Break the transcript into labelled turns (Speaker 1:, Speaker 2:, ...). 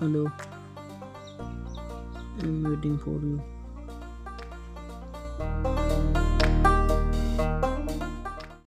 Speaker 1: Hello. I'm waiting for you.